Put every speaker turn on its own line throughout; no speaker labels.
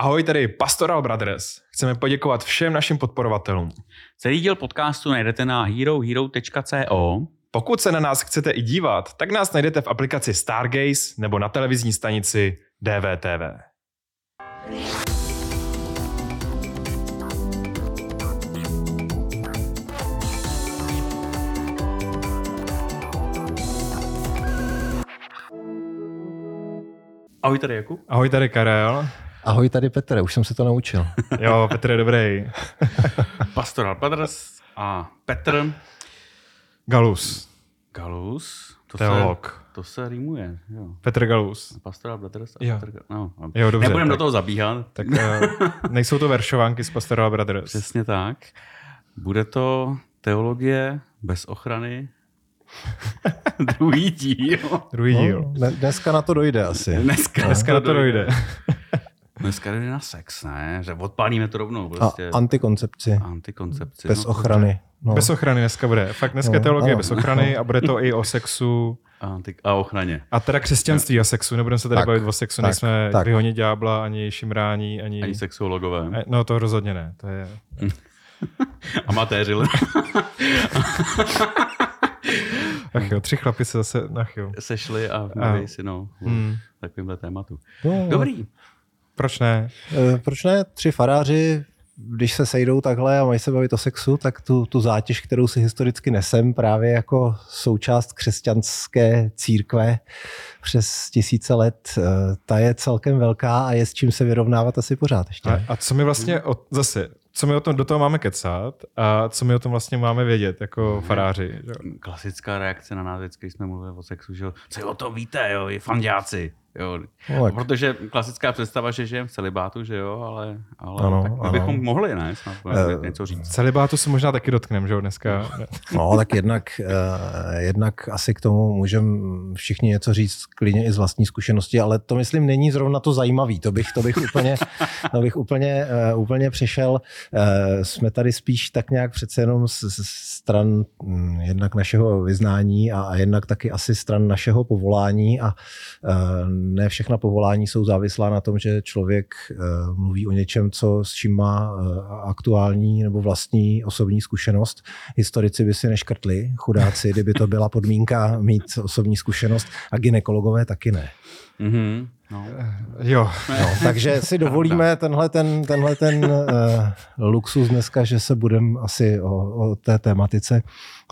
Ahoj, tady Pastoral Brothers. Chceme poděkovat všem našim podporovatelům.
Celý díl podcastu najdete na herohero.co.
Pokud se na nás chcete i dívat, tak nás najdete v aplikaci Stargaze nebo na televizní stanici DVTV.
Ahoj tady Jakub.
Ahoj, tady Karel.
Ahoj, tady Petr, už jsem se to naučil.
Jo, Petr je dobrý.
Pastoral Brothers a Petr
Galus,
Galus. To
teolog.
Se, to se rýmuje. Jo.
Petr Galus.
Pastoral Brothers a
Jo.
Petr Galus. No, a-
Jo, dobře.
Nebudem
tak,
do toho zabíhat.
Tak uh, nejsou to veršovánky z Pastoral Brothers.
Přesně tak. Bude to teologie bez ochrany. Druhý díl.
Druhý díl.
No, dne- dneska na to dojde asi.
Dneska,
Dneska na to dojde.
Dneska jde na sex, ne? Že odpálíme to rovnou.
A
Prostě.
antikoncepci,
Antikoncepci.
bez
no,
ochrany. No.
Bez ochrany dneska bude. Fakt dneska je
No,
teologie
ano.
bez ochrany a bude to i o sexu.
Anti- a ochraně.
A teda křesťanství a sexu. Nebudeme se tady
Tak,
bavit o sexu.
tak,
Nejsme
tak.
vyhonit ďábla, ani šimrání, ani...
Ani sexuologové.
Eh, No to rozhodně ne. To je...
Amatéři.
Ach jo, tři chlapi se zase... Ach jo.
sešli a
A-
mluví si no,
Hmm.
takovýmhle tématu.
No,
Dobrý.
Proč ne?
eh, Proč ne? Tři faráři, když se sejdou takhle a mají se bavit o sexu, tak tu, tu zátěž, kterou si historicky nesem právě jako součást křesťanské církve přes tisíce let, eh, ta je celkem velká a je s čím se vyrovnávat asi pořád ještě.
A, a co my vlastně o, zase, co my o tom do toho máme kecat a co my o tom vlastně máme vědět jako faráři. Že? jo?
Klasická reakce na nás vždycky, když jsme mluvili o sexu, že jo, co o to víte, jo, i fandáci. Jo.
No, tak.
Protože klasická představa, že žijeme v celibátu, že jo, ale, ale
Ano,
tak
ano.
bychom mohli, ne, snad
Eh,
něco říct.
Celibátu se možná taky dotkneme, že jo, dneska.
No, tak jednak, eh, jednak asi k tomu můžeme všichni něco říct klidně i z vlastní zkušenosti, ale to myslím není zrovna to zajímavý. To bych, to bych úplně, to bych úplně, eh, úplně přišel. Eh, Jsme tady spíš tak nějak přece jenom z, z stran hm, jednak našeho vyznání a, a jednak taky asi stran našeho povolání a ne všechna povolání jsou závislá na tom, že člověk eh, mluví o něčem, co s čím má eh, aktuální nebo vlastní osobní zkušenost. Historici by si neškrtli, chudáci, kdyby to byla podmínka mít osobní zkušenost a ginekologové taky ne.
Mhm, no.
Jo,
No, takže si dovolíme tenhle ten, tenhle ten uh, luxus dneska, že se budeme asi o, o té tématice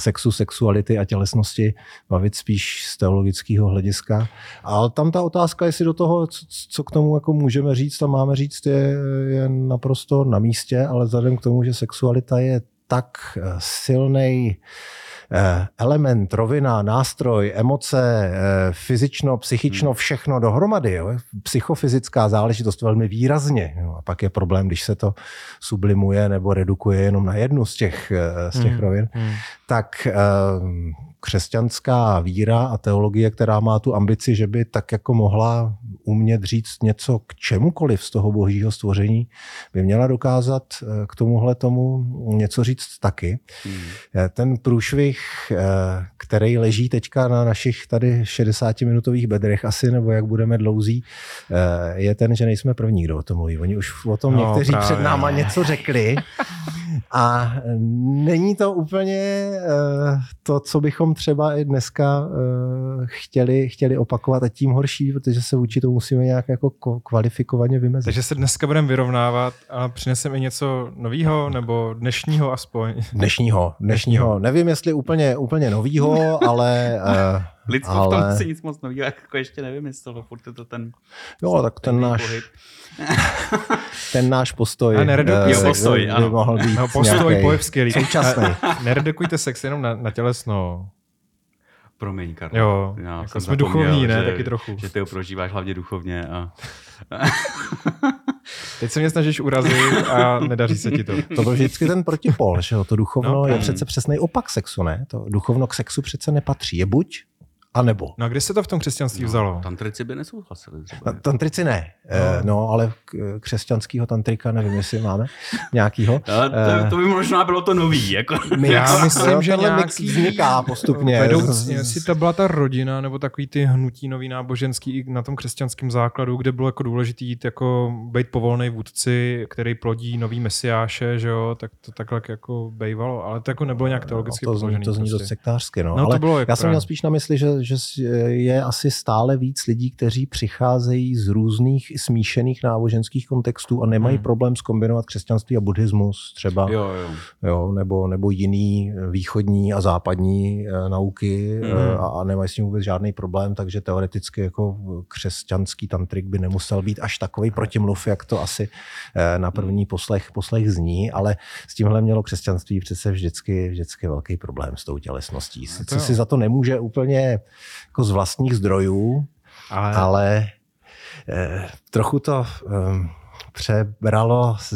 sexu, sexuality a tělesnosti bavit spíš z teologického hlediska. Ale tam ta otázka, jestli do toho, co, co k tomu jako můžeme říct a máme říct, je, je naprosto na místě, ale vzhledem k tomu, že sexualita je tak silný element, rovina, nástroj, emoce, eh, fyzično, psychično, všechno dohromady. Jo? Psychofyzická záležitost velmi výrazně. Jo? A pak je problém, když se to sublimuje nebo redukuje jenom na jednu z těch, eh, z těch
Hmm.
rovin.
Hmm.
Tak eh, křesťanská víra a teologie, která má tu ambici, že by tak jako mohla umět říct něco k čemukoliv z toho božího stvoření, by měla dokázat eh, k tomuhle tomu něco říct taky.
Mhm.
Eh, Ten průšvih, eh, který leží teďka na našich tady 60-minutových bedrech asi, nebo jak budeme dlouzí, je ten, že nejsme první, kdo o tom mluví. Oni už o tom
No,
někteří
právě.
před náma něco řekli a není to úplně eh, to, co bychom třeba i dneska eh, chtěli, chtěli opakovat a tím horší, protože se vůči tomu musíme nějak jako ko- kvalifikovaně vymezit.
takže se dneska budeme vyrovnávat a přineseme i něco novýho nebo dnešního aspoň.
Dnešního, dnešního. Nevím, jestli úplně, úplně novýho, ale... Uh,
Lidstvo v tom si nic moc nového jako ještě nevymyslelo, furt je to ten
Jo, tak ten náš,
pohyb.
ten náš postoj,
A neredukuj
eh,
se. postoj,
by
ano.
mohl být
No, postoj, pohyb skvělý.
Současný.
A Neredukujte sex jenom na, na tělesno.
Promiň, Karlo.
Jo,
Já
jako
jsem
jsme duchovní, ne?
že-
Taky trochu.
Že ty ho prožíváš hlavně duchovně a
Teď se mě snažíš urazit a nedaří se ti to.
To byl vždycky ten protipol, že jo? To duchovno
No,
je
mm.
přece přesný opak sexu, ne? To duchovno k sexu přece nepatří. Je buď A nebo.
No a kde se to v tom křesťanství vzalo?
Tantrici by nesouhlasili třeba.
Ta- Tantrici ne, no, no ale k- křesťanskýho tantrika nevím, jestli máme nějakýho.
Ale to, to by možná bylo to nový. Jako.
My,
Já myslím, že nějaký
mix vzniká postupně.
Vedoucí, jestli to byla ta rodina, nebo takový ty hnutí nový náboženský i na tom křesťanském základu, kde bylo jako důležitý jít jako být povolný vůdci, který plodí nový mesiáše, že jo, tak to takhle jako bejvalo, ale to jako nebylo nějak teologicky
no, to, zní, to zní
prostě.
dost sektářsky, no.
No, to
ale
bylo jako
já jsem měl spíš na mysli, že, že je asi stále víc lidí, kteří přicházejí z různých smíšených náboženských kontextů a nemají
Hmm.
problém skombinovat křesťanství a buddhismus třeba,
Jo, jo.
jo, nebo, nebo jiný východní a západní e, nauky
Hmm.
e, a, a nemají s tím vůbec žádný problém, takže teoreticky jako křesťanský tantrik by nemusel být až takový protimluv, jak to asi na první poslech, poslech zní, ale s tímhle mělo křesťanství přece vždycky, vždycky velký problém s tou tělesností. Sice
jo.
si za to nemůže úplně jako z vlastních zdrojů,
Ale,
ale eh, trochu to eh, přebralo z,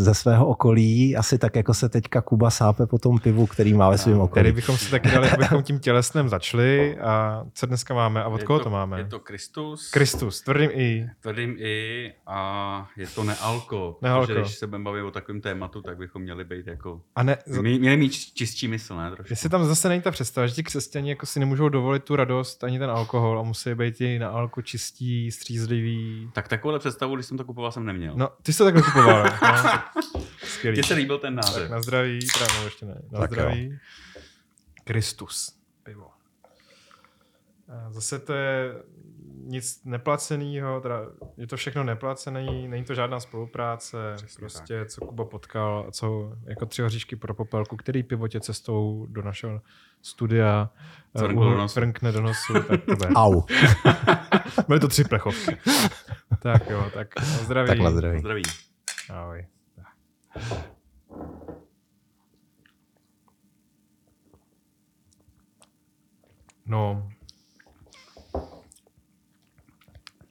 ze svého okolí, asi tak, jako se teďka Kuba sápe po tom pivu, který má ve svém
Tady
okolí.
bychom se taky dali, abychom tím tělesnem začali a co dneska máme a od
Je
koho to, máme?
Je to Kristus.
Kristus, tvrdým i.
Tvrdým i a je to nealko.
Nealko.
Protože když se budeme bavit o takovém tématu, tak bychom měli být jako...
A ne,
Mě- Měli mít čistší mysl, ne? Trošku.
Jestli tam zase není ta představa, že ti křesťani jako si nemůžou dovolit tu radost ani ten alkohol a musí být i na alko čistí, střízlivý.
Tak takovouhle představu, když jsem to kupoval, jsem neměl.
No, ty jsi to takhle kupoval. no. Skvělý.
Mně se líbil ten
Tak
název.
na zdraví, no, ještě ne. Na
Tak jo.
zdraví. Kristus. Pivo. Zase to je nic neplaceného, teda je to všechno neplacený, není to žádná spolupráce,
Přesně
prostě co Kuba potkal, co jako tři hoříšky pro popelku, který pivo tě cestou do našeho studia eh,
Cvrkl do nosu.
cvrkne do nosu, tak to bude.
Au,
Byly to tři plechovky. tak jo, tak zdraví.
tak na zdraví.
Zdraví.
Ahoj. No,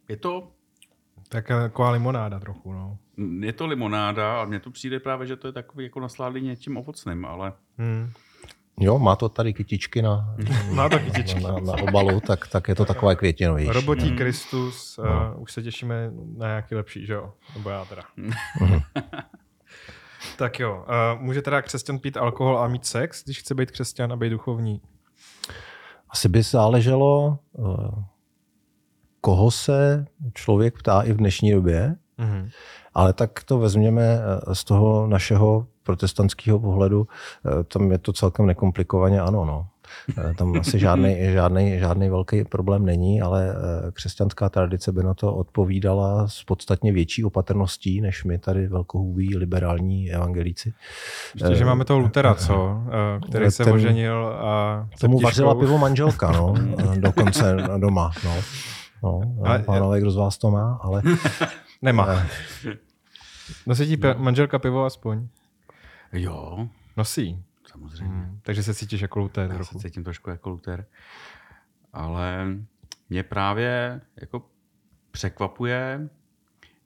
Je to,
tak taková limonáda trochu, no.
je to limonáda a mně to přijde právě, že to je takový jako nasládlý něčím ovocným, ale
Hmm.
Jo, má to tady kytičky na,
Má to kytičky.
na, na, na obalu, tak, tak je to takové květinovější.
Robotí
Mm.
Kristus,
No.
uh, už se těšíme na nějaký lepší, že jo? Nebo já teda. tak jo, uh, může teda křesťan pít alkohol a mít sex, když chce být křesťan a být duchovní?
Asi by záleželo, eh, koho se člověk ptá i v dnešní době,
Mhm.
ale tak to vezměme eh, z toho našeho protestantského pohledu, eh, tam je to celkem nekomplikovaně ano. No. Eh, Tam asi žádný, žádný, žádný velký problém není, ale křesťanská tradice by na to odpovídala s podstatně větší opatrností, než my tady velkohubí liberální evangelíci.
Ještě, že máme toho Lutera, co? Který se
Ten-
oženil a...
Tomu vařila pivo manželka, no, dokonce doma. No. No,
Ale-
pánové, kdo z vás to má, ale
Nemá.
Eh.
Nosí ti manželka pivo aspoň?
jo,
Nosí.
samozřejmě.
Hmm. Takže se cítíš jako Luther
Já se
trochu.
cítím trošku jako Luther. Ale mě právě jako překvapuje,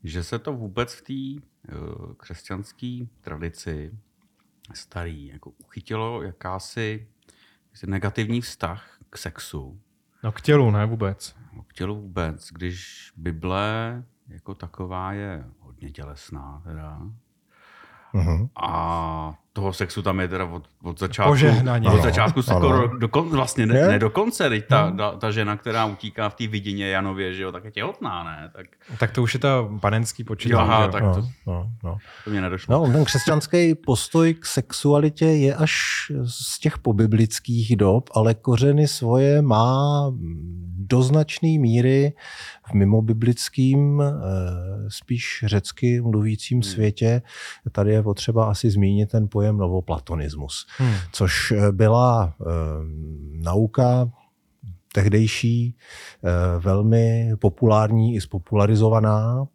že se to vůbec v té uh, křesťanské tradici starý jako uchytilo jakási negativní vztah k sexu,
No k tělu, ne vůbec.
no, k tělu vůbec, když Bible jako taková je hodně tělesná teda.
uh-huh.
A toho sexu tam je teda od, od začátku.
Požehnaně.
Od začátku
ano.
skoro do kon, vlastně ne, ne dokonce, teď ta, ta, ta, žena, která utíká v té vidině Janově, že jo, tak je těhotná, ne? Tak
Tak to už je ta panenský počítání.
Jo, aha,
že jo?
tak
no,
to-
no, no.
to mě nedošlo.
No, ten křesťanský postoj k sexualitě je až z těch pobiblických dob, ale kořeny svoje má do značné míry v mimobiblickým, eh, spíš řecky mluvícím světě. Tady je potřeba asi zmínit ten pojem novoplatonismus,
Hmm.
což eh, byla eh, nauka tehdejší, eh, velmi populární i spopularizovaná,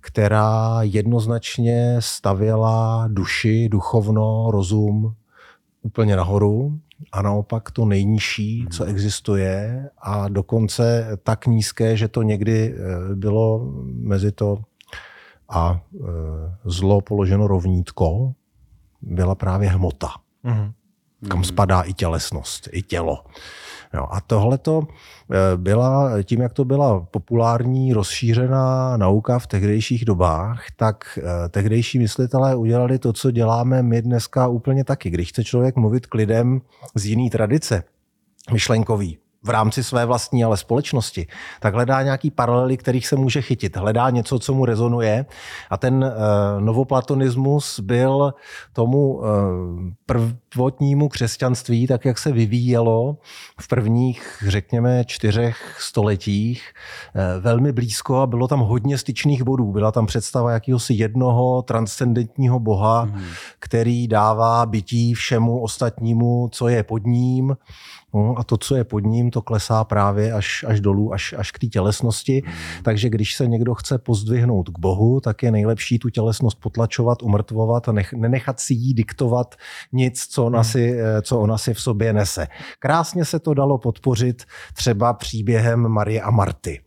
která jednoznačně stavěla duši, duchovno, rozum úplně nahoru a naopak to nejnižší, co existuje a dokonce tak nízké, že to někdy bylo mezi to a zlo položeno rovnítko, byla právě hmota.
Mhm.
kam spadá i tělesnost, i tělo. Jo, a tohle to eh, byla, tím jak to byla populární, rozšířená nauka v tehdejších dobách, tak eh, tehdejší myslitelé udělali to, co děláme my dneska úplně taky. Když chce člověk mluvit k lidem z jiný tradice, myšlenkový, v rámci své vlastní ale společnosti, tak hledá nějaký paralely, kterých se může chytit. Hledá něco, co mu rezonuje. A ten uh, novoplatonismus byl tomu uh, prvotnímu křesťanství, tak jak se vyvíjelo v prvních, řekněme, čtyřech stoletích, uh, velmi blízko a bylo tam hodně styčných bodů. Byla tam představa jakéhosi jednoho transcendentního boha, mm. který dává bytí všemu ostatnímu, co je pod ním No, a to, co je pod ním, to klesá právě až, až dolů, až, až k té tělesnosti. Hmm. Takže když se někdo chce pozdvihnout k Bohu, tak je nejlepší tu tělesnost potlačovat, umrtvovat a nech, nenechat si jí diktovat nic, co ona, hmm. si, eh, co ona si v sobě nese. Krásně se to dalo podpořit třeba příběhem Marie a Marty.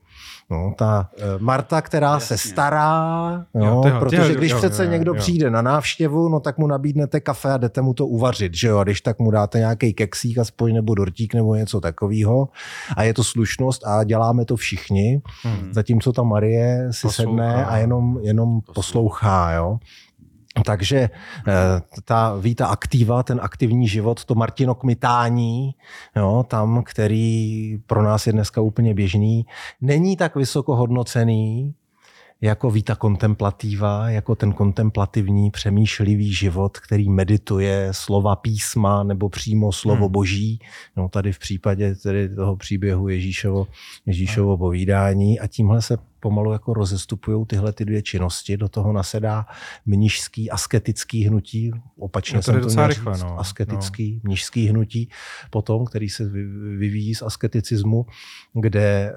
No, ta uh, Marta, která Jasně. se stará, jo, jo, tyho, protože tyho, když jo, přece jo, někdo jo. přijde na návštěvu, no tak mu nabídnete kafe a jdete mu to uvařit, že jo, a když tak mu dáte nějaký keksík aspoň nebo dortík nebo něco takového a je to slušnost a děláme to všichni, hmm. zatímco ta Marie si poslouchá. sedne a jenom, jenom poslouchá jo. Takže eh, ta víta aktiva, ten aktivní život, to Martino kmitání, jo, tam, který pro nás je dneska úplně běžný, není tak vysoko hodnocený, jako víta kontemplativa, jako ten kontemplativní přemýšlivý život, který medituje slova písma nebo přímo slovo hmm. boží. No tady v případě tedy toho příběhu Ježíšovo, Ježíšovo povídání a tímhle se pomalu jako rozestupují tyhle ty dvě činnosti. Do toho nasedá mnižský asketický hnutí, opačně no to jsem to měl rychle, no. asketický no. mnižský hnutí potom, který se vyvíjí z asketicismu, kde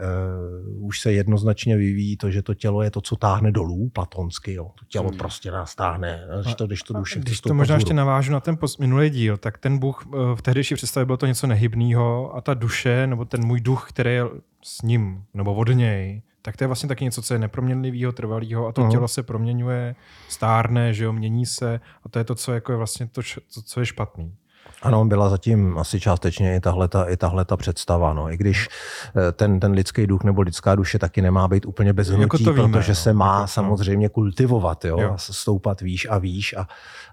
uh, už se jednoznačně vyvíjí to, že to tělo je to, co táhne dolů, platonsky. Jo. To tělo hmm. prostě nás táhne, když to, když to duše
Když to možná ještě navážu na ten minulý díl, tak ten Bůh uh, v tehdejší představě bylo to něco nehybného a ta duše, nebo ten můj duch, který je s ním, nebo od něj, tak to je vlastně taky něco, co je neproměnlivého, trvalého a to uh-huh. tělo se proměňuje, stárne, že jo, mění se a to je to, co jako je vlastně to, co je špatný.
Ano, byla zatím asi částečně i tahle, ta, i tahle ta představa. No. I když eh, ten, ten lidský duch nebo lidská duše taky nemá být úplně bez hnutí, jako to víme, protože no. se má jako, samozřejmě kultivovat, jo? jo. stoupat výš a výš a,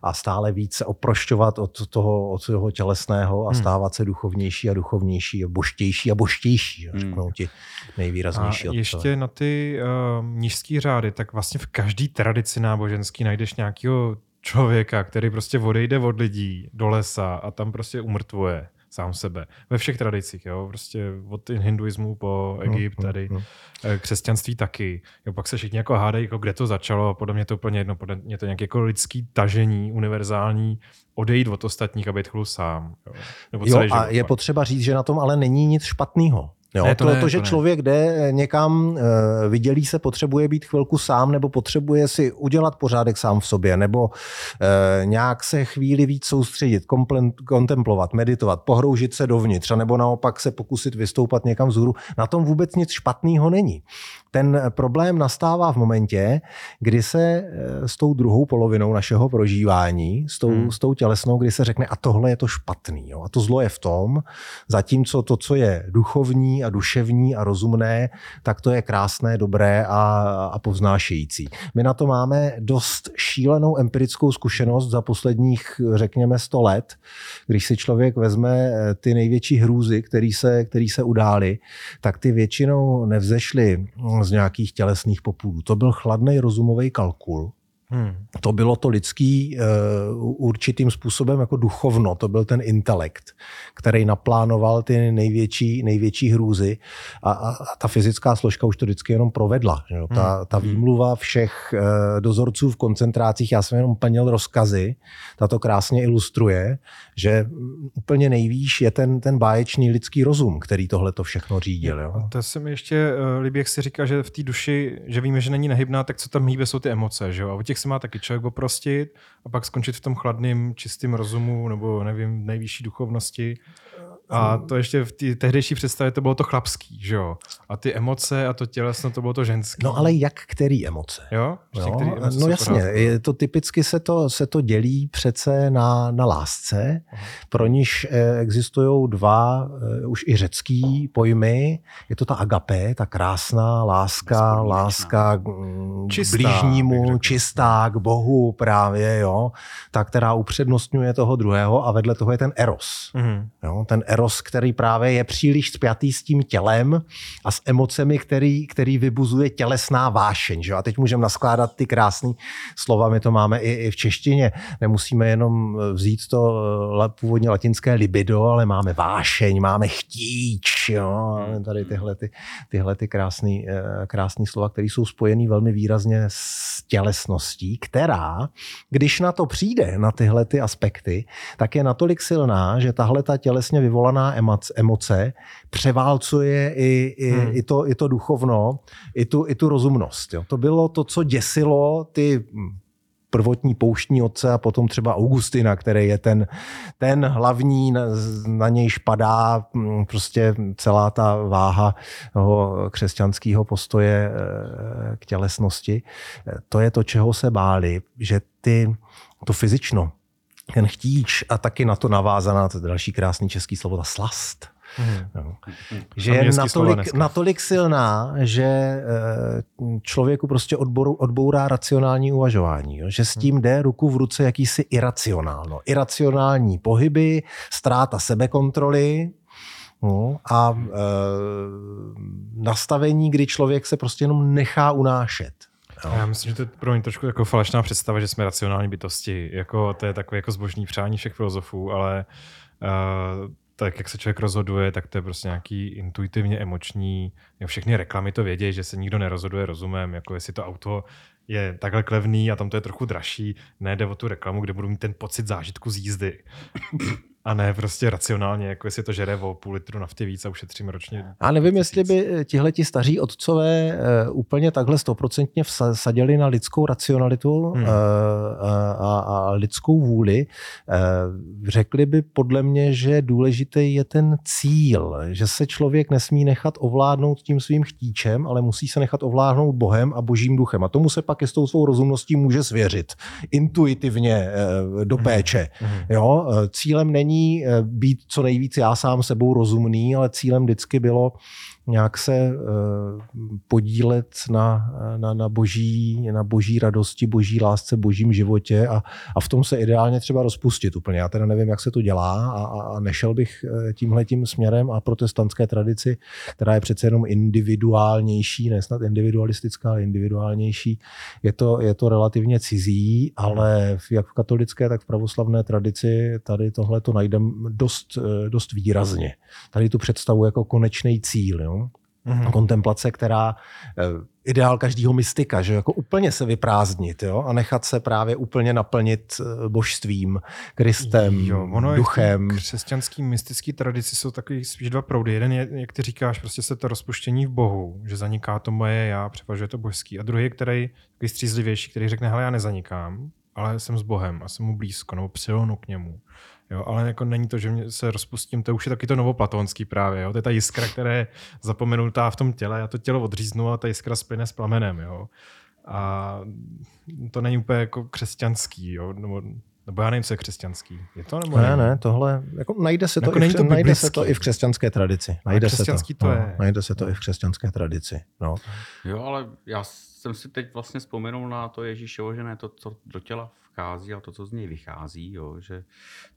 a stále více oprošťovat od toho, od toho tělesného a hmm. stávat se duchovnější a duchovnější a boštější a boštější, hmm. řeknou ti nejvýraznější.
A ještě na ty uh, nížský řády, tak vlastně v každé tradici náboženský najdeš nějakého člověka, který prostě odejde od lidí do lesa a tam prostě umrtvuje sám sebe. Ve všech tradicích, jo, prostě od hinduismu po no, Egypt, no, tady no, no. křesťanství taky. Jo, pak se všichni jako hádají, jako kde to začalo, podle mě to úplně jedno, podle mě to nějaké jako lidský tažení, univerzální, odejít od ostatních a být chlu sám. Jo,
Nebo jo a je potřeba říct, že na tom ale není nic špatného. Jo, ne, to, to, ne, to, že to člověk jde někam, eh, vydělí se, potřebuje být chvilku sám, nebo potřebuje si udělat pořádek sám v sobě, nebo eh, nějak se chvíli víc soustředit, kontemplovat, meditovat, pohroužit se dovnitř, nebo naopak se pokusit vystoupat někam vzhůru. Na tom vůbec nic špatného není. Ten problém nastává v momentě, kdy se eh, s tou druhou polovinou našeho prožívání, s tou, hmm. s tou tělesnou, kdy se řekne, a tohle je to špatný. Jo? A to zlo je v tom, zatímco to, co je duchovní a duševní a rozumné, tak to je krásné, dobré a, a povznášející. My na to máme dost šílenou empirickou zkušenost za posledních, řekněme, 100 let, když si člověk vezme eh, ty největší hrůzy, které se, který se udály, tak ty většinou nevzešly z nějakých tělesných popůdů. To byl chladný rozumový kalkul, Hmm. To bylo to lidský uh, určitým způsobem jako duchovno, to byl ten intelekt, který naplánoval ty největší, největší hrůzy a, a, a ta fyzická složka už to vždycky jenom provedla. Že? Ta, hmm. ta výmluva všech uh, dozorců v koncentrácích, já jsem jenom plnil rozkazy, ta to krásně ilustruje, že úplně nejvýš je ten, ten báječný lidský rozum, který tohle to všechno řídil. Jo?
A to se mi ještě uh, líbí, jak si říká, že v té duši, že víme, že není nehybná, tak co tam hýbe, jsou ty emoce. Že? A u těch těch se má taky člověk oprostit a pak skončit v tom chladným, čistým rozumu nebo nevím, nejvyšší duchovnosti. A to ještě v té tehdejší představě to bylo to chlapský, že jo? A ty emoce a to tělesno, to bylo to ženský.
No ale jak který emoce?
Jo?
Jo,
Který emoce
no jasně, je to typicky se to, se to dělí přece na, na lásce, pro níž eh, existují dva eh, už i řecký pojmy. Je to ta agape, ta krásná láska, láska mm, k
Čistá, bych
blížnímu, čistá k Bohu právě, jo, ta, která upřednostňuje toho druhého a vedle toho je ten eros.
Mhm.
Jo, ten eros, který právě je příliš spjatý s tím tělem a s emocemi, který, který vybuzuje tělesná vášeň. Že? A teď můžeme naskládat ty krásné slova, my to máme i, i v češtině. Nemusíme jenom vzít to eh, původně latinské libido, ale máme vášeň, máme chtíč. Jo? Tady tyhle, ty, tyhle ty krásné krásný slova, které jsou spojený velmi výrazně s tělesností, která, když na to přijde, na tyhle ty aspekty, tak je natolik silná, že tahle ta tělesně vyvolaná emoc- emoce převálcuje i, i,
Hmm.
hmm. i, to, i to duchovno, i tu, i tu rozumnost. Jo. To bylo to, co děsilo ty hm, prvotní pouštní otce a potom třeba Augustina, který je ten, ten hlavní, na, na nějž padá hm, prostě celá ta váha křesťanského postoje eh, k tělesnosti. Eh, To je to, čeho se báli, že ty, to fyzično, ten chtíč a taky na to navázaná, to je další krásný český slovo, ta slast.
Mhm.
Jo. Že je natolik, natolik silná, že eh, člověku prostě odboru, odbourá racionální uvažování. Jo? Že s tím jde ruku v ruce jakýsi iracionálno. Iracionální pohyby, ztráta sebekontroly, No, a e, nastavení, kdy člověk se prostě jenom nechá unášet.
A Já myslím, že to je pro mě trošku jako falešná představa, že jsme racionální bytosti. Jako, to je takové jako zbožní přání všech filozofů, ale uh, tak, jak se člověk rozhoduje, tak to je prostě nějaký intuitivně emoční. Všechny reklamy to vědí, že se nikdo nerozhoduje rozumem, jako jestli to auto je takhle klevný a tam to je trochu dražší. Ne, jde o tu reklamu, kde budu mít ten pocit zážitku z jízdy. A ne prostě racionálně, jako jestli to žere o půl litru nafty víc a ušetřím ročně.
A nevím, jestli by tihleti staří otcové eh, úplně takhle stoprocentně vsadili na lidskou racionalitu
Hmm.
eh, a, a lidskou vůli. Eh, Řekli by podle mě, že důležitý je ten cíl, že se člověk nesmí nechat ovládnout tím svým chtíčem, ale musí se nechat ovládnout Bohem a božím duchem. A tomu se pak i s tou svou rozumností může svěřit intuitivně eh, do
Mhm.
péče.
Mhm.
Jo, eh, cílem není eh, být co nejvíc já sám sebou rozumný, ale cílem vždycky bylo nějak se eh, podílet na, na, na, boží, na boží radosti, boží lásce, božím životě a, a v tom se ideálně třeba rozpustit úplně. Já teda nevím, jak se to dělá a, a- nešel bych eh, tímhletím směrem a protestantské tradici, která je přece jenom individuálnější, ne snad individualistická, ale individuálnější, je to, je to relativně cizí, ale jak v katolické, tak v pravoslavné tradici tady tohle to najdeme dost, eh, dost výrazně. Tady tu představu jako konečný cíl. Jo?
Mhm.
Kontemplace, která eh, ideál každého mystika, že jako úplně se vyprázdnit jo? a nechat se právě úplně naplnit eh, božstvím, Kristem,
Jo, ono je
duchem.
křesťanský mystický tradici jsou takový spíš dva proudy. Jeden je, jak ty říkáš, prostě se to rozpuštění v Bohu, že zaniká to moje já, převažuje to božský. A druhý je, který takový střízlivější, který řekne, hele, já nezanikám, ale jsem s Bohem a jsem mu blízko, nebo přilonu k němu. Jo, ale jako není to, že mě se rozpustím, to už je taky to novoplatonský právě. Jo? To je ta jiskra, která je zapomenutá v tom těle. Já to tělo odříznu a ta jiskra splyne s plamenem. Jo? A to není úplně jako křesťanský. Jo? Nebo, nebo já nevím, co je křesťanský. Je to nebo
Ne,
není?
ne, tohle, jako najde se to,
Jako
i
není
v,
to
najde se to i v křesťanské tradici. Najde se to.
křesťanský to
no,
je.
Najde se to i v křesťanské tradici. No.
Jo, ale já jsem si teď vlastně vzpomenul na to Ježíšovo, že ne to, co do těla vchází, ale to, co z něj vychází, jo, že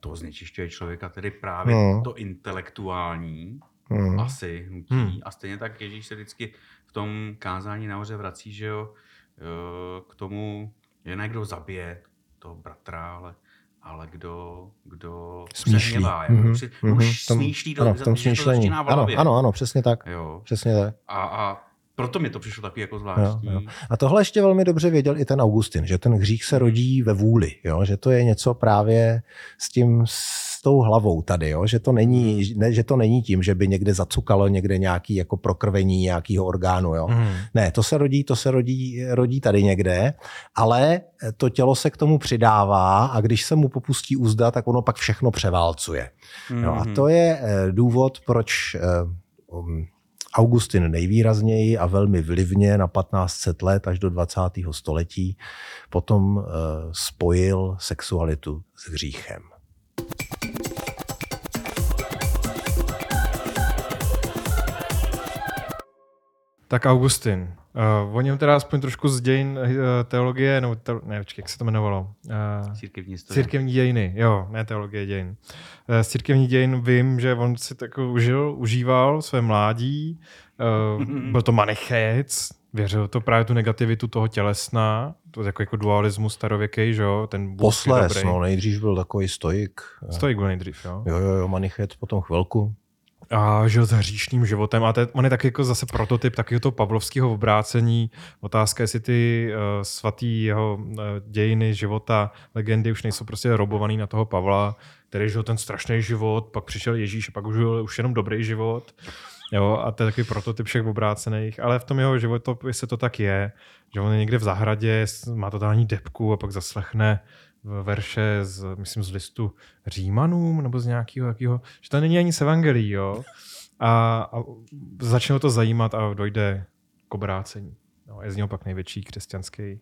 to znečišťuje člověka, tedy právě
No.
to intelektuální,
Hmm.
asi hnutí.
Hmm.
A stejně tak Ježíš se vždycky v tom kázání nahoře vrací, že jo, eh, k tomu, že ne kdo zabije toho bratra, ale, ale kdo, kdo se
Smýšlí.
jako
Mhm,
si,
mhm,
už
tom-
smýšlí, do,
Ano, v tom
to
smýšlení. Ano,
hlavě.
ano, ano, přesně tak.
Jo.
Přesně tak.
A, a proto mi to přišlo taky jako zvláštní.
Jo, jo. A tohle ještě velmi dobře věděl i ten Augustin, že ten hřích se rodí ve vůli, jo? že to je něco právě s tím, s tou hlavou tady, jo? Že, to není, ne, že to není tím, že by někde zacukalo někde nějaký jako prokrvení nějakého orgánu. Jo?
Mm.
Ne, to se rodí, to se rodí, rodí tady někde, ale to tělo se k tomu přidává a když se mu popustí úzda, tak ono pak všechno převálcuje. Mm. Jo? A to je eh, důvod, proč eh, um, Augustin nejvýrazněji a velmi vlivně na 1500 let až do 20. století potom uh, spojil sexualitu s hříchem.
Tak Augustin. Uh, o něm teda aspoň trošku z dějin uh, teologie, nebo te, ne, počkej, jak se to jmenovalo?
Uh, církevní studie.
Církevní dějiny, jo, ne teologie dějin. Uh, z církevní dějin vím, že on si tak užil, užíval své mládí, uh, byl to manichec, věřil to právě tu negativitu toho tělesna, to jako, jako dualismus starověký, že jo, ten
Posles, no, nejdřív byl takový stoik.
Stoik byl nejdřív, jo.
Jo, jo, jo, manichec potom chvilku
a žil s hříšným životem. A to je, on je taky jako zase prototyp takového toho pavlovského obrácení. Otázka, jestli ty uh, svatý jeho uh, dějiny života, legendy už nejsou prostě robovaný na toho Pavla, který žil ten strašný život, pak přišel Ježíš a pak už žil už jenom dobrý život. Jo, a to je takový prototyp všech obrácených, ale v tom jeho se to tak je, že on je někde v zahradě, má totální depku a pak zaslechne verše z, myslím, z listu Římanům nebo z nějakého, jakého, že to není ani z Evangelií, jo. A, a začne to zajímat a dojde k obrácení. No, je z něho pak největší křesťanský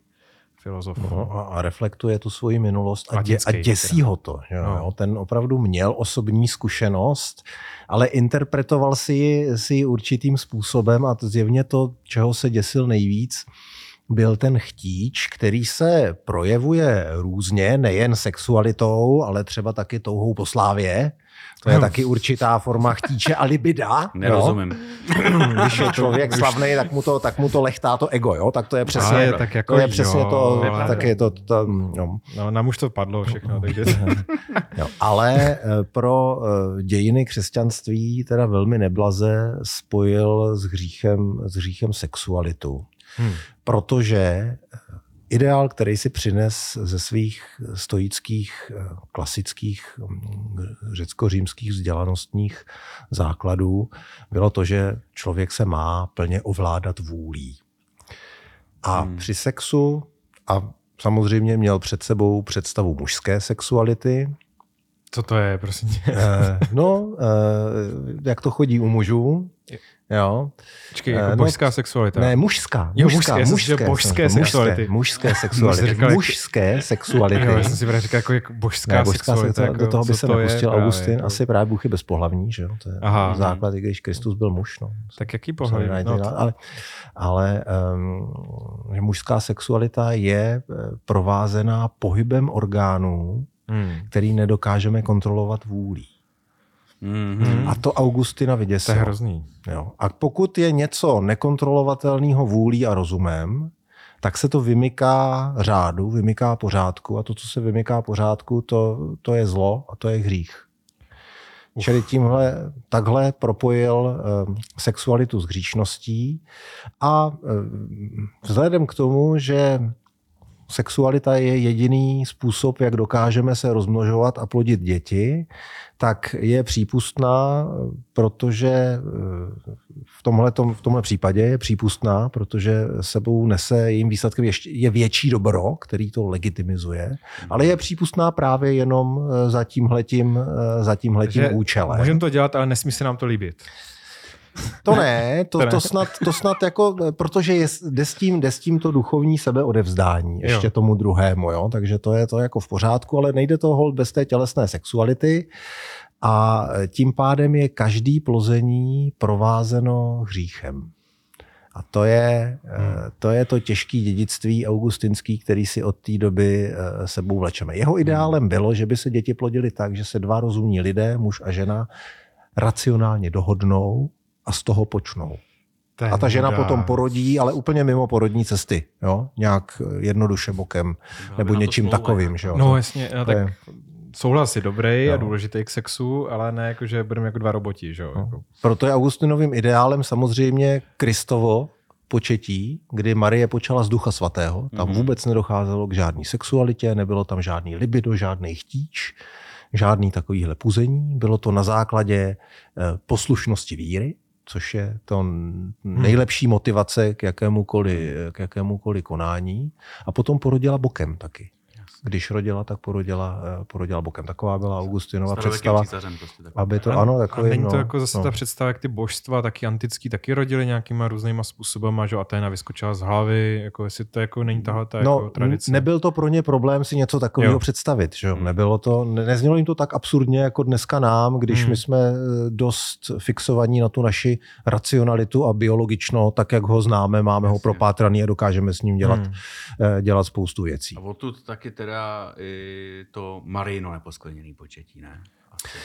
filozof.
No, a, a reflektuje tu svoji minulost a, dě, a děsí teda. ho to. Jo, no. jo. Ten opravdu měl osobní zkušenost, ale interpretoval si ji, si ji určitým způsobem a zjevně to, čeho se děsil nejvíc, byl ten chtíč, který se projevuje různě, nejen sexualitou, ale třeba taky touhou po slávě. To je no. taky určitá forma chtíče a libida.
Nerozumím.
Jo? Když je člověk slavný, tak mu to, tak mu to lechtá to ego, jo? Tak to je přesně,
je, tak jako
to, je přesně jo, to, tak je to, to
no. no. nám už to padlo všechno, takže...
jo, ale eh, pro eh, dějiny křesťanství teda velmi neblaze spojil s hříchem, s hříchem sexualitu. Hmm. Protože eh, ideál, který si přines ze svých stoických, eh, klasických hm, řecko-římských vzdělanostních základů, bylo to, že člověk se má plně ovládat vůlí. A hmm. při sexu, a samozřejmě měl před sebou představu mužské sexuality,
co to je, prosím tě?
Eh, no, jak to chodí u mužů, Jo.
Počkej, jako no, božská sexualita.
Ne, mužská.
Jo, mužská, mužské, mužské, božské sexuality.
Mužské sexuality. Mužské sexuality.
Jo, já jsem si právě říkal, jako, jako božská, ne, božská sexualita. Jako,
do toho by se nepustil je, Augustin. Jako... Asi právě Bůh je bezpohlavní, že jo? To je Aha, základ, i když Kristus byl muž. No.
Tak jaký pohlaví?
No, to... ale ale um, že mužská sexualita je eh, provázená pohybem orgánů, hmm. který nedokážeme kontrolovat vůlí. Mm-hmm. A to Augustina vyděsilo.
To je hrozný.
Jo. A pokud je něco nekontrolovatelného vůlí a rozumem, tak se to vymyká řádu, vymyká pořádku a to, co se vymyká pořádku, to, to je zlo a to je hřích. Uf. Čili tímhle takhle propojil uh, sexualitu s hříšností a uh, vzhledem k tomu, že sexualita je jediný způsob, jak dokážeme se rozmnožovat a plodit děti, tak je přípustná, protože eh, v tomhle, tom, v tomhle případě je přípustná, protože sebou nese jejím výsledkem ještě, je větší dobro, který to legitimizuje, ale je přípustná právě jenom eh, za tímhletím, eh, za tímhletím účelem.
Můžeme to dělat, ale nesmí se nám to líbit.
To ne, to, to, snad, to snad jako, protože je, jde, s tím, jde s tím to duchovní sebeodevzdání ještě jo. tomu druhému, jo? takže to je to jako v pořádku, ale nejde to hold bez té tělesné sexuality a tím pádem je každý plození provázeno hříchem. A to je, hmm. to je to těžké dědictví augustinský, který si od té doby eh, sebou vlečeme. Jeho ideálem bylo, že by se děti plodily tak, že se dva rozumní lidé, muž a žena, racionálně dohodnou a z toho počnou. Ten a ta žena dá. potom porodí, ale úplně mimo porodní cesty, jo? nějak jednoduše bokem, nebo něčím smlouva, takovým. Že jo?
No jasně, no, tak je... souhlas je dobrý jo. a důležitý k sexu, ale ne jako, že budeme jako dva roboti. Že jo? No. Jako.
Proto je Augustinovým ideálem samozřejmě Kristovo početí, kdy Marie počala z Ducha Svatého. Tam mm-hmm. vůbec nedocházelo k žádné sexualitě, nebylo tam žádný libido, žádný chtíč žádný takovýhle puzení. Bylo to na základě poslušnosti víry, což je to nejlepší motivace k jakémukoliv, k jakémukoliv konání. A potom porodila bokem taky když rodila, tak porodila, eh, porodila bokem. Taková byla Augustinova představa. Prostě aby to, ano, takový,
a není to no, jako zase no. ta představa, jak ty božstva, taky antický, taky rodili nějakýma různýma způsobama, že Aténa vyskočila z hlavy, jako jestli to jako není tahle ta no, jako tradice.
Nebyl to pro ně problém si něco takového jo. představit. Že? Hmm. Nebylo to, ne, neznělo jim to tak absurdně jako dneska nám, když hmm. my jsme eh, dost fixovaní na tu naši racionalitu a biologično, tak jak ho známe, máme Jasně. ho propátraný a dokážeme s ním dělat, hmm. Eh, dělat spoustu věcí.
A odtud taky teda i to Marino neposkleněný početí, ne? Asi.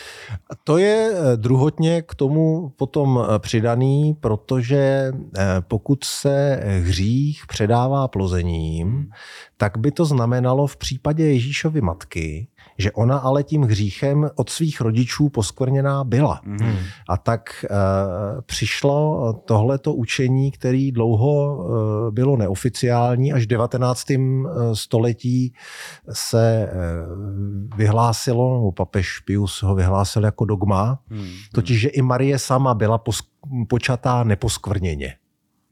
To je eh, druhotně k tomu potom eh, přidaný, protože eh, pokud se hřích předává plozením, hmm. tak by to znamenalo v případě Ježíšovy matky, že ona ale tím hříchem od svých rodičů poskvrněná byla. Mm. A tak uh, přišlo tohleto učení, který dlouho uh, bylo neoficiální, až v 19. století se uh, vyhlásilo, nebo papež Pius ho vyhlásil jako dogma, mm. totiž, že i Marie sama byla posk- počatá neposkvrněně.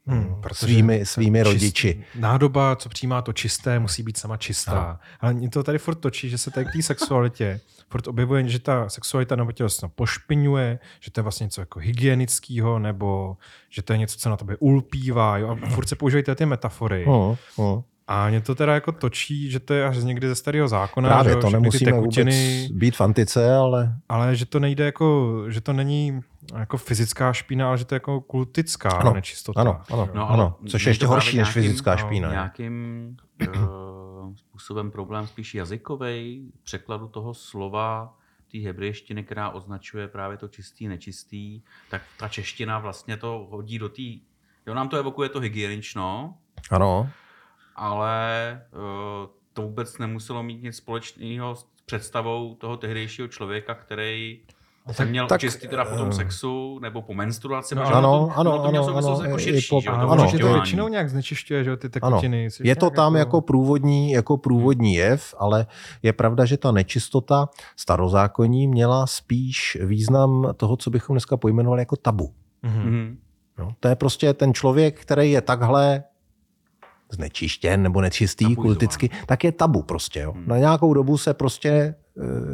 Hmm, svými, svými čist, rodiči.
Nádoba, co přijímá to čisté, musí být sama čistá. No. Ale mě to tady furt točí, že se tady k té sexualitě furt objevuje, že ta sexualita nebo tělesno pošpiňuje, že to je vlastně něco jako hygienického, nebo že to je něco, co na tobě ulpívá. Jo? A furt se používají ty metafory. No, no. A mě to teda jako točí, že to je až někdy ze starého zákona.
Právě,
že,
to nemusíme tekutiny, vůbec být fantice, ale...
Ale že to nejde jako, že to není jako fyzická špína, ale že to je jako kultická ano, nečistota.
Ano, ano, no, ano. což je ještě horší než fyzická špína.
No, nějakým uh, způsobem problém spíš jazykový překladu toho slova té hebrejštiny, která označuje právě to čistý, nečistý, tak ta čeština vlastně to hodí do té... Jo, nám to evokuje to hygienično.
Ano
ale uh, to vůbec nemuselo mít nic společného s představou toho tehdejšího člověka, který tak, měl tak, čistit teda po tom uh, sexu nebo po menstruaci.
No, ano, ano, to ano, ano,
jako širší, po,
že, ano, ano, že to většinou nějak znečišťuje, že ty tekutiny.
Ano. Je to tam jako, jako průvodní, jako průvodní jev, ale je pravda, že ta nečistota starozákonní měla spíš význam toho, co bychom dneska pojmenovali jako tabu. Mm-hmm. No, to je prostě ten člověk, který je takhle znečištěn nebo nečistý Tabuizován. kulticky, tak je tabu prostě. Jo. Hmm. Na nějakou dobu se prostě eh,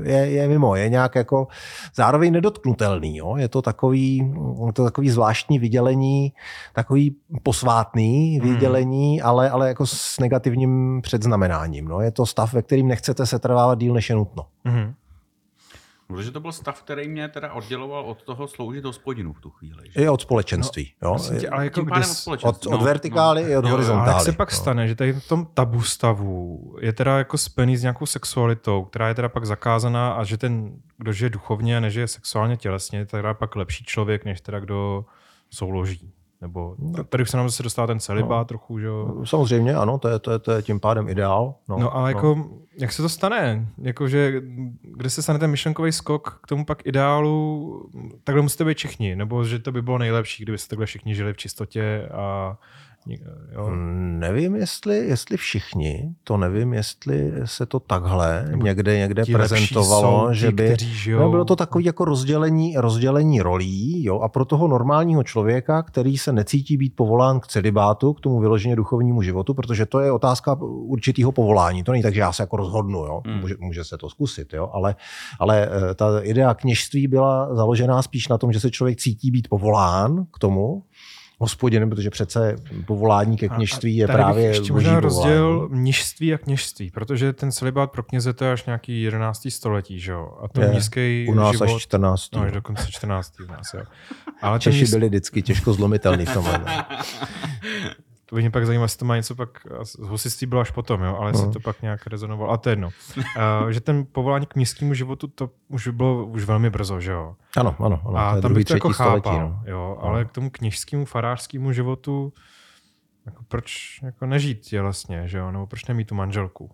je, je mimo, je nějak jako zároveň nedotknutelný. Jo. Je to takový, je to takový zvláštní vydělení, takový posvátný hmm. vydělení, hmm. ale, ale jako s negativním předznamenáním. No. Je to stav, ve kterým nechcete se trvávat díl, než je nutno. Hmm.
Protože to byl stav, který mě teda odděloval od toho sloužit hospodinu v tu chvíli.
Že? I od společenství. No, jo?
Tě, ale jako
kde, od,
společenství. Od, od no, vertikály no. i od jo, horizontály.
Ale jak se pak no. stane, že tady v tom tabu stavu je teda jako spený s nějakou sexualitou, která je teda pak zakázaná a že ten, kdo žije duchovně a nežije sexuálně tělesně, je teda pak lepší člověk, než teda kdo souloží. Nebo tady se nám zase dostává ten celibát no. trochu, že jo?
Samozřejmě, ano, to je, to je, to je tím pádem ideál. No,
no a jako, no. jak se to stane? Jako, že, kde se stane ten myšlenkový skok k tomu pak ideálu, takhle musíte být všichni, nebo že to by bylo nejlepší, kdyby se takhle všichni žili v čistotě a Jo?
Nevím, jestli, jestli všichni, to nevím, jestli se to takhle Nebo někde, někde prezentovalo, jsou, že by no, bylo to takové jako rozdělení, rozdělení rolí jo, a pro toho normálního člověka, který se necítí být povolán k celibátu, k tomu vyloženě duchovnímu životu, protože to je otázka určitého povolání. To není tak, že já se jako rozhodnu, jo. Hmm. Může, může se to zkusit, jo. Ale, ale eh, ta idea kněžství byla založená spíš na tom, že se člověk cítí být povolán k tomu, hospodinem, protože přece povolání ke kněžství je právě ještě možná
rozděl mnižství a kněžství, protože ten celibát pro kněze to je až nějaký 11. století, že jo? A to
je,
nízký
U nás
život,
až 14.
No, až dokonce 14. u nás, jo. Ale
Češi nízký... byli vždycky těžko zlomitelný v tomhle.
To by mě pak zajímalo, jestli to má něco pak, z husitství bylo až potom, jo, ale jestli no. to pak nějak rezonovalo. A to je jedno. uh, že ten povolání k městskému životu, to už bylo už velmi brzo, že jo.
Ano, ano. ano
a tam bych to jako chápal, no. jo, ale no. k tomu kněžskému, farářskému životu, jako proč jako nežít tělesně, že jo, nebo proč nemít tu manželku?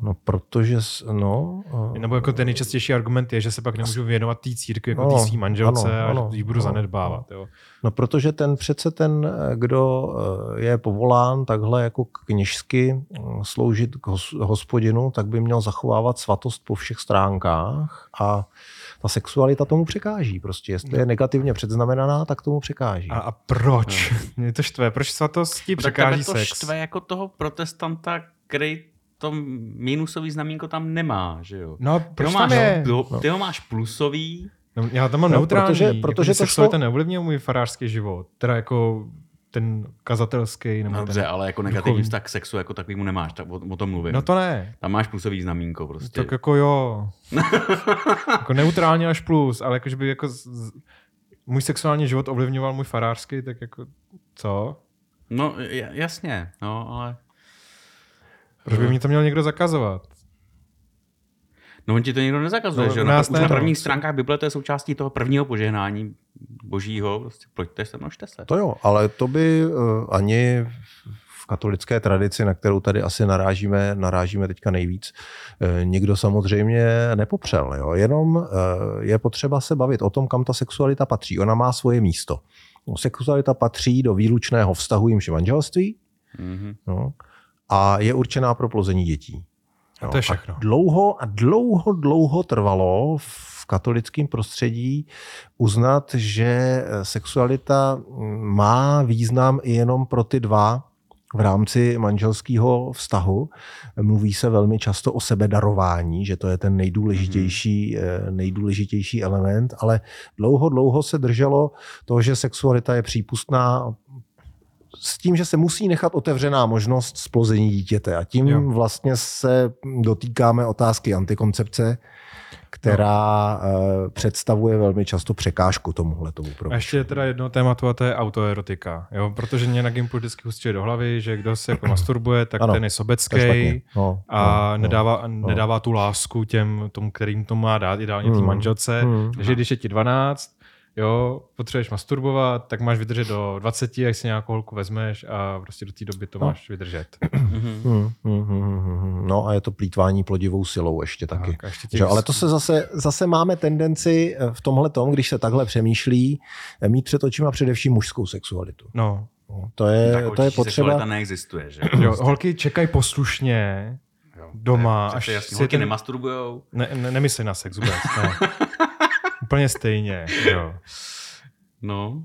No, protože, no... a-
Nebo jako ten nejčastější argument je, že se pak nemůžu věnovat té církvi jako té svý manželce
ano,
a
ano,
že ji budu
ano,
zanedbávat. Jo.
No, protože ten přece ten, kdo eh, je povolán takhle jako kněžsky mm, sloužit k hos- hospodinu, tak by měl zachovávat svatost po všech stránkách a ta sexualita tomu překáží. Prostě jestli je negativně předznamenaná, tak tomu překáží.
A, a proč? Mě to štve. Proč svatosti překáží
tebe to
sex?
štve jako toho protestanta, který to minusový znamínko tam nemá, že jo?
No,
Ty
proč
ho,
tam
máš,
je?
pl- ty ho máš plusový,
No, já tam mám
No,
neutrální,
protože-
protože,
protože
jako,
to šlo-
neovlivnil můj farářský život. Teda jako ten kazatelský. Nebo
no, dobře,
ten,
ale jako negativní
duchovní.
vztah k sexu jako takovýmu nemáš, tak o, o tom mluvím.
No to ne.
Tam máš plusový znamínko prostě.
Tak jako jo. jako neutrálně až plus, ale jako, že by jako z, z, můj sexuální život ovlivňoval můj farářský, tak jako co?
No jasně, no ale...
Proč by mi to měl někdo zakazovat?
No on ti to nikdo nezakazuje,
No,
že
nás
Na,
ne,
na
no.
prvních stránkách Bible to je součástí toho prvního požehnání božího, prostě pojďte se, množte se.
To jo, ale to by eh, ani v katolické tradici, na kterou tady asi narážíme, narážíme teďka nejvíc, eh, nikdo samozřejmě nepopřel. Jo? Jenom eh, je potřeba se bavit o tom, kam ta sexualita patří. Ona má svoje místo. No, Sexualita patří do výlučného vztahu jimž je manželství
Mhm.
no, a je určená pro plození dětí.
A to je všechno.
A dlouho a dlouho, dlouho trvalo v katolickém prostředí uznat, že sexualita má význam i jenom pro ty dva v rámci manželského vztahu. Mluví se velmi často o sebedarování, že to je ten nejdůležitější, mm-hmm. nejdůležitější element, ale dlouho, dlouho se drželo to, že sexualita je přípustná s tím, že se musí nechat otevřená možnost splození dítěte. A tím
Jo.
vlastně se dotýkáme otázky antikoncepce, která no. představuje velmi často překážku tomuhle tomu
A ještě je teda jedno tématu a to je autoerotika. Jo? Protože mě na Gimplu vždycky hustí do hlavy, že kdo se jako masturbuje, tak
Ano,
ten je sobecký
no,
a
no,
nedává, nedává tu lásku těm, tomu, kterým to má dát, ideálně té
Hmm.
manželce.
Hmm.
Takže když je ti 12, jo, potřebuješ masturbovat, tak máš vydržet do 20, až si nějakou holku vezmeš a prostě do té doby to
No.
máš vydržet.
Mhm.
Hmm, hmm. No a je to plítvání plodivou silou ještě taky.
Tak, ještě
Že, ale to se zase, zase máme tendenci eh, v tomhle tom, když se takhle přemýšlí, eh, mít před očima především mužskou sexualitu.
No,
No, To je,
Tak
to je potřeba.
neexistuje, že?
jo, holky čekají poslušně,
Jo.
Doma,
je
až
jasný,
si
holky
ten-
nemasturbujou.
ne, ne, nemyslí na sex vůbec, ne. Úplně stejně, jo.
No,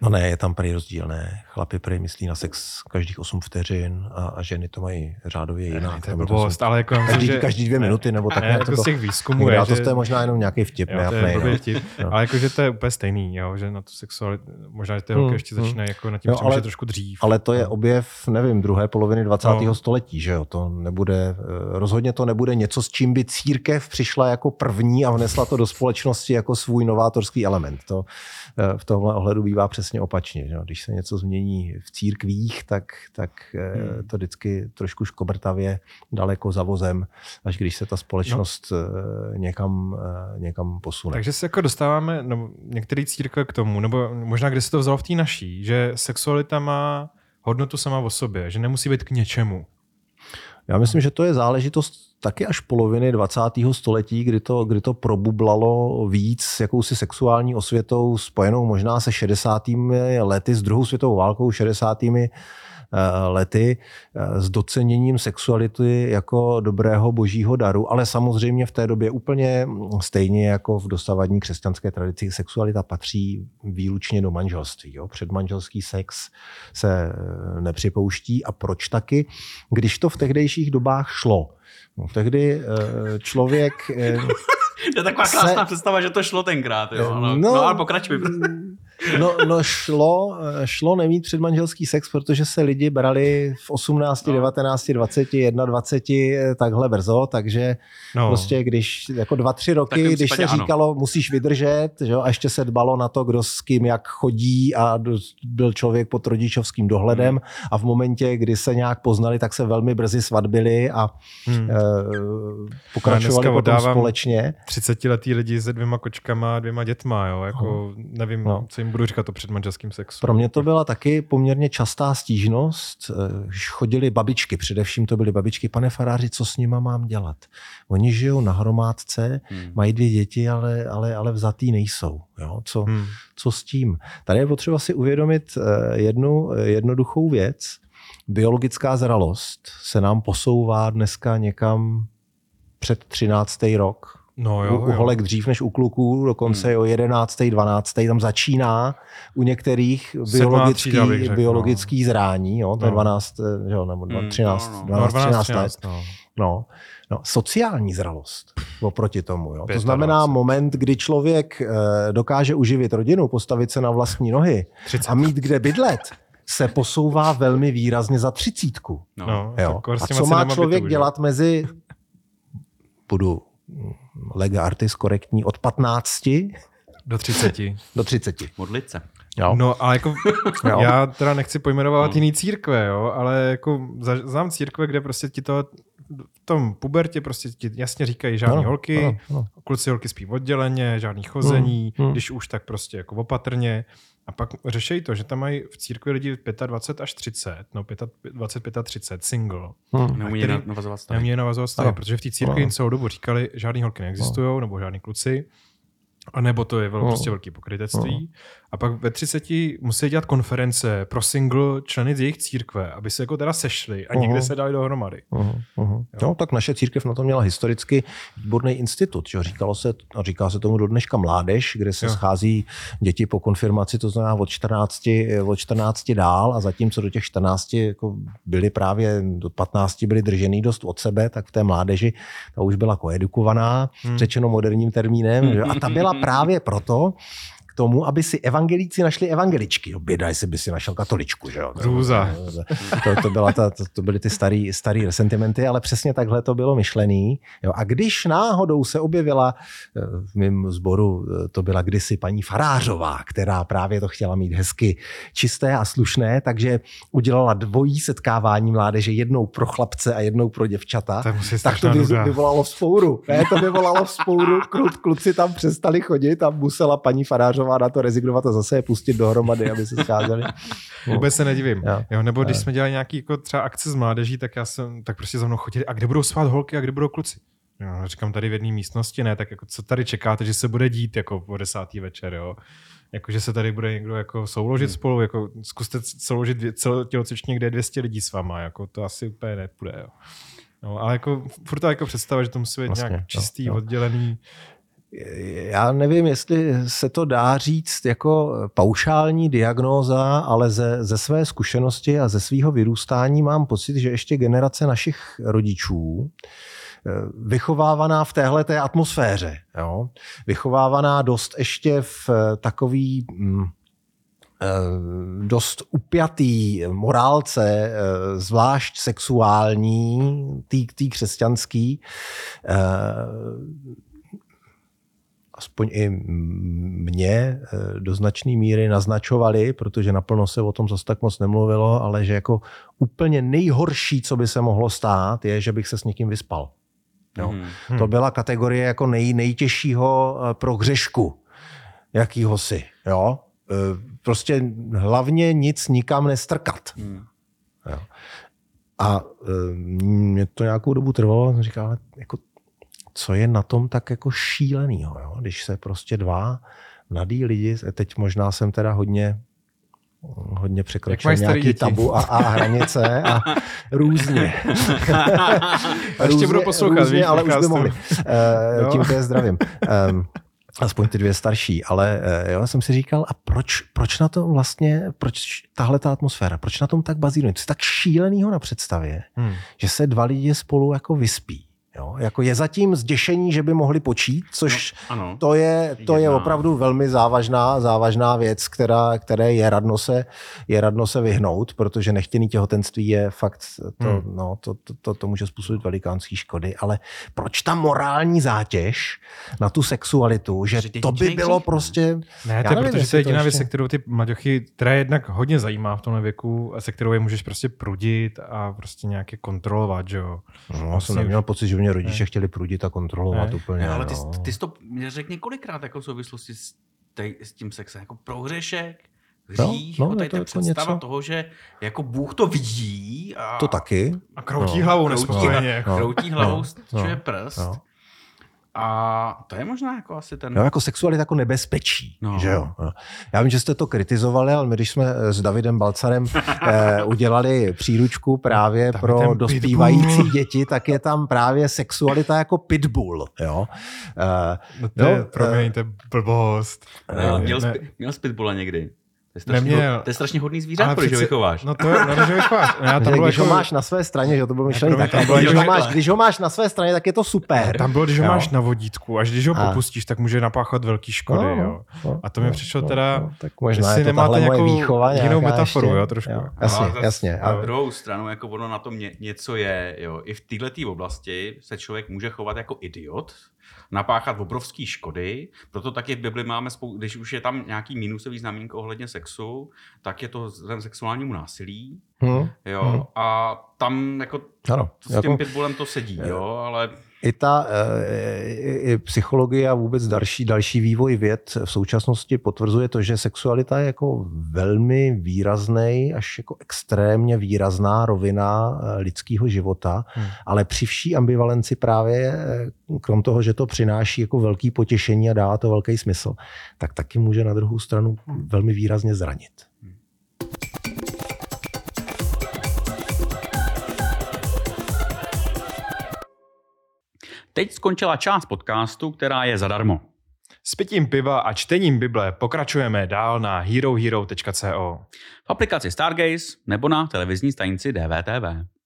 No ne, je tam prý rozdíl, ne. Chlapi prý myslí na sex každých 8 vteřin a, a ženy to mají řádově
Ne,
jinak.
to je
nebo
blbost, ale jako...
Každý,
že,
každý dvě minuty, nebo tak
ne,
nějak
jako
to,
z těch výzkumů je,
to,
že,
to je možná jenom nějaký vtip,
jo, to je
nejapnej, no.
vtip,
No.
ale jakože to je úplně stejný, jo, že na tu sexualitu, možná, že ty
Hmm,
ještě
hmm.
začínají jako na tím
Jo, ale-
trošku dřív.
Ale to je objev, nevím, druhé poloviny 20.
No.
století, že jo? To nebude, eh, rozhodně to nebude něco, s čím by církev přišla jako první a vnesla to do společnosti jako svůj novátorský element. To eh, v tomhle ohledu bývá přesně opačně. Že? Když se něco změní v církvích, tak, tak eh,
Hmm.
to vždycky trošku škobrtavě daleko za vozem, až když se ta společnost no. někam, eh, někam posune.
Takže se jako dostáváme, no, některé církve k tomu, nebo možná kde se to vzalo v té naší, že sexualita má hodnotu sama o sobě, že nemusí být k něčemu.
Já myslím, že to je záležitost taky až poloviny 20. století, kdy to, kdy to probublalo víc s jakousi sexuální osvětou spojenou možná se 60. lety, s druhou světovou válkou, 60. eh, lety, eh, s doceněním sexuality jako dobrého božího daru, ale samozřejmě v té době úplně stejně jako v dosavadní křesťanské tradici sexualita patří výlučně do manželství. Jo? Předmanželský sex se eh, nepřipouští a proč taky? Když to v tehdejších dobách šlo. No, tehdy eh, člověk...
to je taková
Se-
krásná představa, že to šlo tenkrát, jo. No, no, no ale pokračuj.
No, no šlo, šlo nemít předmanželský sex, protože se lidi brali v 18,
No.
19, 20, 21 eh, takhle brzo, takže
No,
prostě když jako dva, tři roky, když se
ano.
říkalo, musíš vydržet, že jo, a ještě se dbalo na to, kdo s kým jak chodí a byl člověk pod rodičovským dohledem
Hmm.
a v momentě, kdy se nějak poznali, tak se velmi brzy svatbili a
hmm.
eh, pokračovali potom společně.
30 letý lidi se dvěma kočkama a dvěma dětma, jo, jako nevím,
No.
co jim jim budu říkat to před manželským sexu.
Pro mě to byla taky poměrně častá stížnost. Když chodili babičky, především to byly babičky, pane faráři, co s nima mám dělat? Oni žijou na hromádce, hmm. mají dvě děti, ale, ale, ale vzatý nejsou. Jo? Co, hmm. co s tím? Tady je potřeba si uvědomit jednu jednoduchou věc. Biologická zralost se nám posouvá dneska někam před 13. rok.
No jo,
u, u holek dřív než u kluků, dokonce hmm. o 11. 12. tam začíná u některých biologický, řekl, biologický no. zrání, jo, to je 12, eh, jo, nebo 13, hmm, no, no. 12, 12, 13 let. No. No, no, sociální zralost oproti tomu. Jo. To znamená moment, kdy člověk eh, dokáže uživit rodinu, postavit se na vlastní nohy 30. a mít kde bydlet, se posouvá velmi výrazně za třicítku. No, jo. A co má člověk dělat mezi budu lega artis korektní od 15
do 30.
do 30.
Modlit se.
Jo. No, ale jako jo. já teda nechci pojmenovat no. jiný církve, jo, ale jako znám církve, kde prostě ti to v tom pubertě prostě ti jasně říkají žádný no, holky, no, no. kluci holky spí odděleně, žádný chození, mm, mm. když už tak prostě jako opatrně. A pak řeší to, že tam mají v církvi lidi 25 až 30, no 25 a 30, single.
Hmm. Neumí navazovat stavy.
Neumí navazovat stavy, protože v té církvi no. celou dobu říkali, žádný holky neexistují, nebo žádný kluci. A nebo to je vel, prostě velký pokrytectví. A pak ve 30 musí dělat konference pro single členy z jejich církve, aby se jako teda sešli a uh-huh. někde se dali dohromady. Uh-huh.
Uh-huh. No, tak naše církev na to měla historicky výborný institut. Že? Říkalo se, a říká se tomu do dneška mládež, kde se jo. schází děti po konfirmaci, to znamená od 14, od 14 dál a zatímco do těch 14 jako byli právě do 15 byli držený dost od sebe, tak v té mládeži ta už byla koedukovaná, hmm. řečeno moderním termínem. Že? A ta byla právě proto, tomu, aby si evangelíci našli evangeličky. Jo, běda, jestli by si našel katoličku. Že jo?
Růza.
To, to, byla ta, to, to byly ty starý, starý resentimenty, ale přesně takhle to bylo myšlený. Jo, a když náhodou se objevila eh, v mém sboru, eh, to byla kdysi paní Farářová, která právě to chtěla mít hezky čisté a slušné, takže udělala dvojí setkávání mládeže, jednou pro chlapce a jednou pro děvčata. Tak to by, vyvolalo vzpouru. Ne, to vyvolalo vzpouru, kluci tam přestali chodit a musela paní Farářová má na to rezignovat a zase je pustit dohromady, aby se scházeli.
Vůbec se nedivím. Jo. Jo, nebo když jsme dělali nějaký jako třeba akce s mládeží, tak já jsem, tak prostě za mnou chodili, a kde budou spát holky a kde budou kluci? Jo, říkám tady v jedné místnosti, ne, tak jako co tady čekáte, že se bude dít jako po desátý večer, jo? Jako, že se tady bude někdo jako souložit hmm. spolu, jako zkuste souložit tělocvičně, kde je 200 lidí s váma, jako to asi úplně nepůjde, jo. No, ale jako furt jako představa, že to musí být vlastně, nějak čistý, jo, jo. oddělený
já nevím, jestli se to dá říct jako paušální diagnóza, ale ze, ze své zkušenosti a ze svého vyrůstání mám pocit, že ještě generace našich rodičů eh, vychovávaná v téhle té atmosféře, jo? vychovávaná dost ještě v takový hm, dost upjatý morálce, zvlášť sexuální, tý, tý křesťanský, aspoň i mě eh, do značné míry naznačovali, protože naplno se o tom zase tak moc nemluvilo, ale že jako úplně nejhorší, co by se mohlo stát, je, že bych se s někým vyspal. Jo? Hmm. To byla kategorie jako nej, nejtěžšího eh, pro hřešku jakýho si. Jo? Eh, prostě hlavně nic nikam nestrkat. Hmm. Jo? A mě to nějakou dobu trvalo, jsem říkal, ale jako co je na tom tak jako šílenýho, jo? když se prostě dva mladí lidi, teď možná jsem teda hodně hodně překročil nějaký děti? tabu a, a hranice a různě.
a ještě budu poslouchat, různě,
víš, ale už by mohli. Uh, tím je zdravím. Um, aspoň ty dvě starší, ale uh, jo, jsem si říkal, a proč, proč na tom vlastně, proč tahle ta atmosféra, proč na tom tak bazíruje? To je tak šílenýho na představě, hmm. že se dva lidi spolu jako vyspí. Jako je zatím zděšení, že by mohli počít, což no, ano. to je, to je opravdu velmi závažná, závažná věc, která, které je radno, se, je radno se vyhnout, protože nechtěný těhotenství je fakt, to, hmm. no, to, to, to, to může způsobit velikánské škody, ale proč ta morální zátěž na tu sexualitu, že, to by bylo prostě...
Ne, to je nevím, protože to je jediná věc, se kterou ty maďochy, která je jednak hodně zajímá v tomhle věku, a se kterou je můžeš prostě prudit a prostě nějaké kontrolovat, že jo.
No, vlastně jsem neměl pocit, že mě rodiče ne. chtěli prudit a kontrolovat ne. úplně. Ne,
ale ty, no. ty jsi to řekl několikrát jako v souvislosti s tady s tím sexem jako prohřešek, hřích,
no,
no,
je
tady
to
ta
jako
představa
něco.
toho, že jako Bůh to vidí a
To taky.
A kroutí
No.
hlavou
kroutí,
nespokojeně.
No.
kroutí hlavou,
No.
No. prst.
No.
A to je možná jako asi ten...
Jo, jako sexualita jako nebezpečí,
No.
že jo. No. Já vím, že jste to kritizovali, ale my když jsme s Davidem Balcarem eh, udělali příručku právě
Tam je
pro dospívající
pitbull.
děti, tak je tam právě sexualita jako pitbull, jo. Eh,
No to je,
Jo,
promiň, to je blbost.
No,
Ne,
měl,
ne.
spi, měl spitbula někdy. To je strašně,
Neměl.
to je strašně hodný zvířátko,
Ale
když ho vychováš.
No to je, no, že vychováš. No, já tam
že
bylo
když
jako,
ho máš na své straně, že to bylo
promiň,
tak,
tam bylo
když, ho
takhle.
máš, když ho máš na své straně, tak je to super.
tam bylo, když ho
Jo.
máš na vodítku, až když ho
A.
popustíš, tak může napáchat velký škody.
No,
jo.
no,
A to mi
no,
přišlo
no,
teda,
no, tak možná je to
nemáte nějakou
výchova
jinou
nějaká
metaforu,
ještě.
jo, trošku.
Jasně,
No,
jasně. A,
druhou stranu, jako ono na tom ně, něco je, jo. I v této oblasti se člověk může chovat jako idiot, napáchat obrovský škody, proto taky v Bibli máme, spou- když už je tam nějaký minusový znamínko ohledně sexu, tak je to vzhledem sexuálnímu násilí,
hm,
jo,
Mhm.
a tam jako
ano,
s
jako,
tím pitbullem to sedí, jo, ale
i ta eh, i, i psychologie a vůbec další, další vývoj věd v současnosti potvrzuje to, že sexualita je jako velmi výrazný, až jako extrémně výrazná rovina eh, lidského života,
Hmm.
ale při vší ambivalenci právě, eh, krom toho, že to přináší jako velký potěšení a dává to velký smysl, tak taky může na druhou stranu velmi výrazně zranit.
Teď skončila část podcastu, která je zadarmo.
S pitím piva a čtením Bible pokračujeme dál na herohero.co.
V aplikaci Stargaze nebo na televizní stanici DVTV.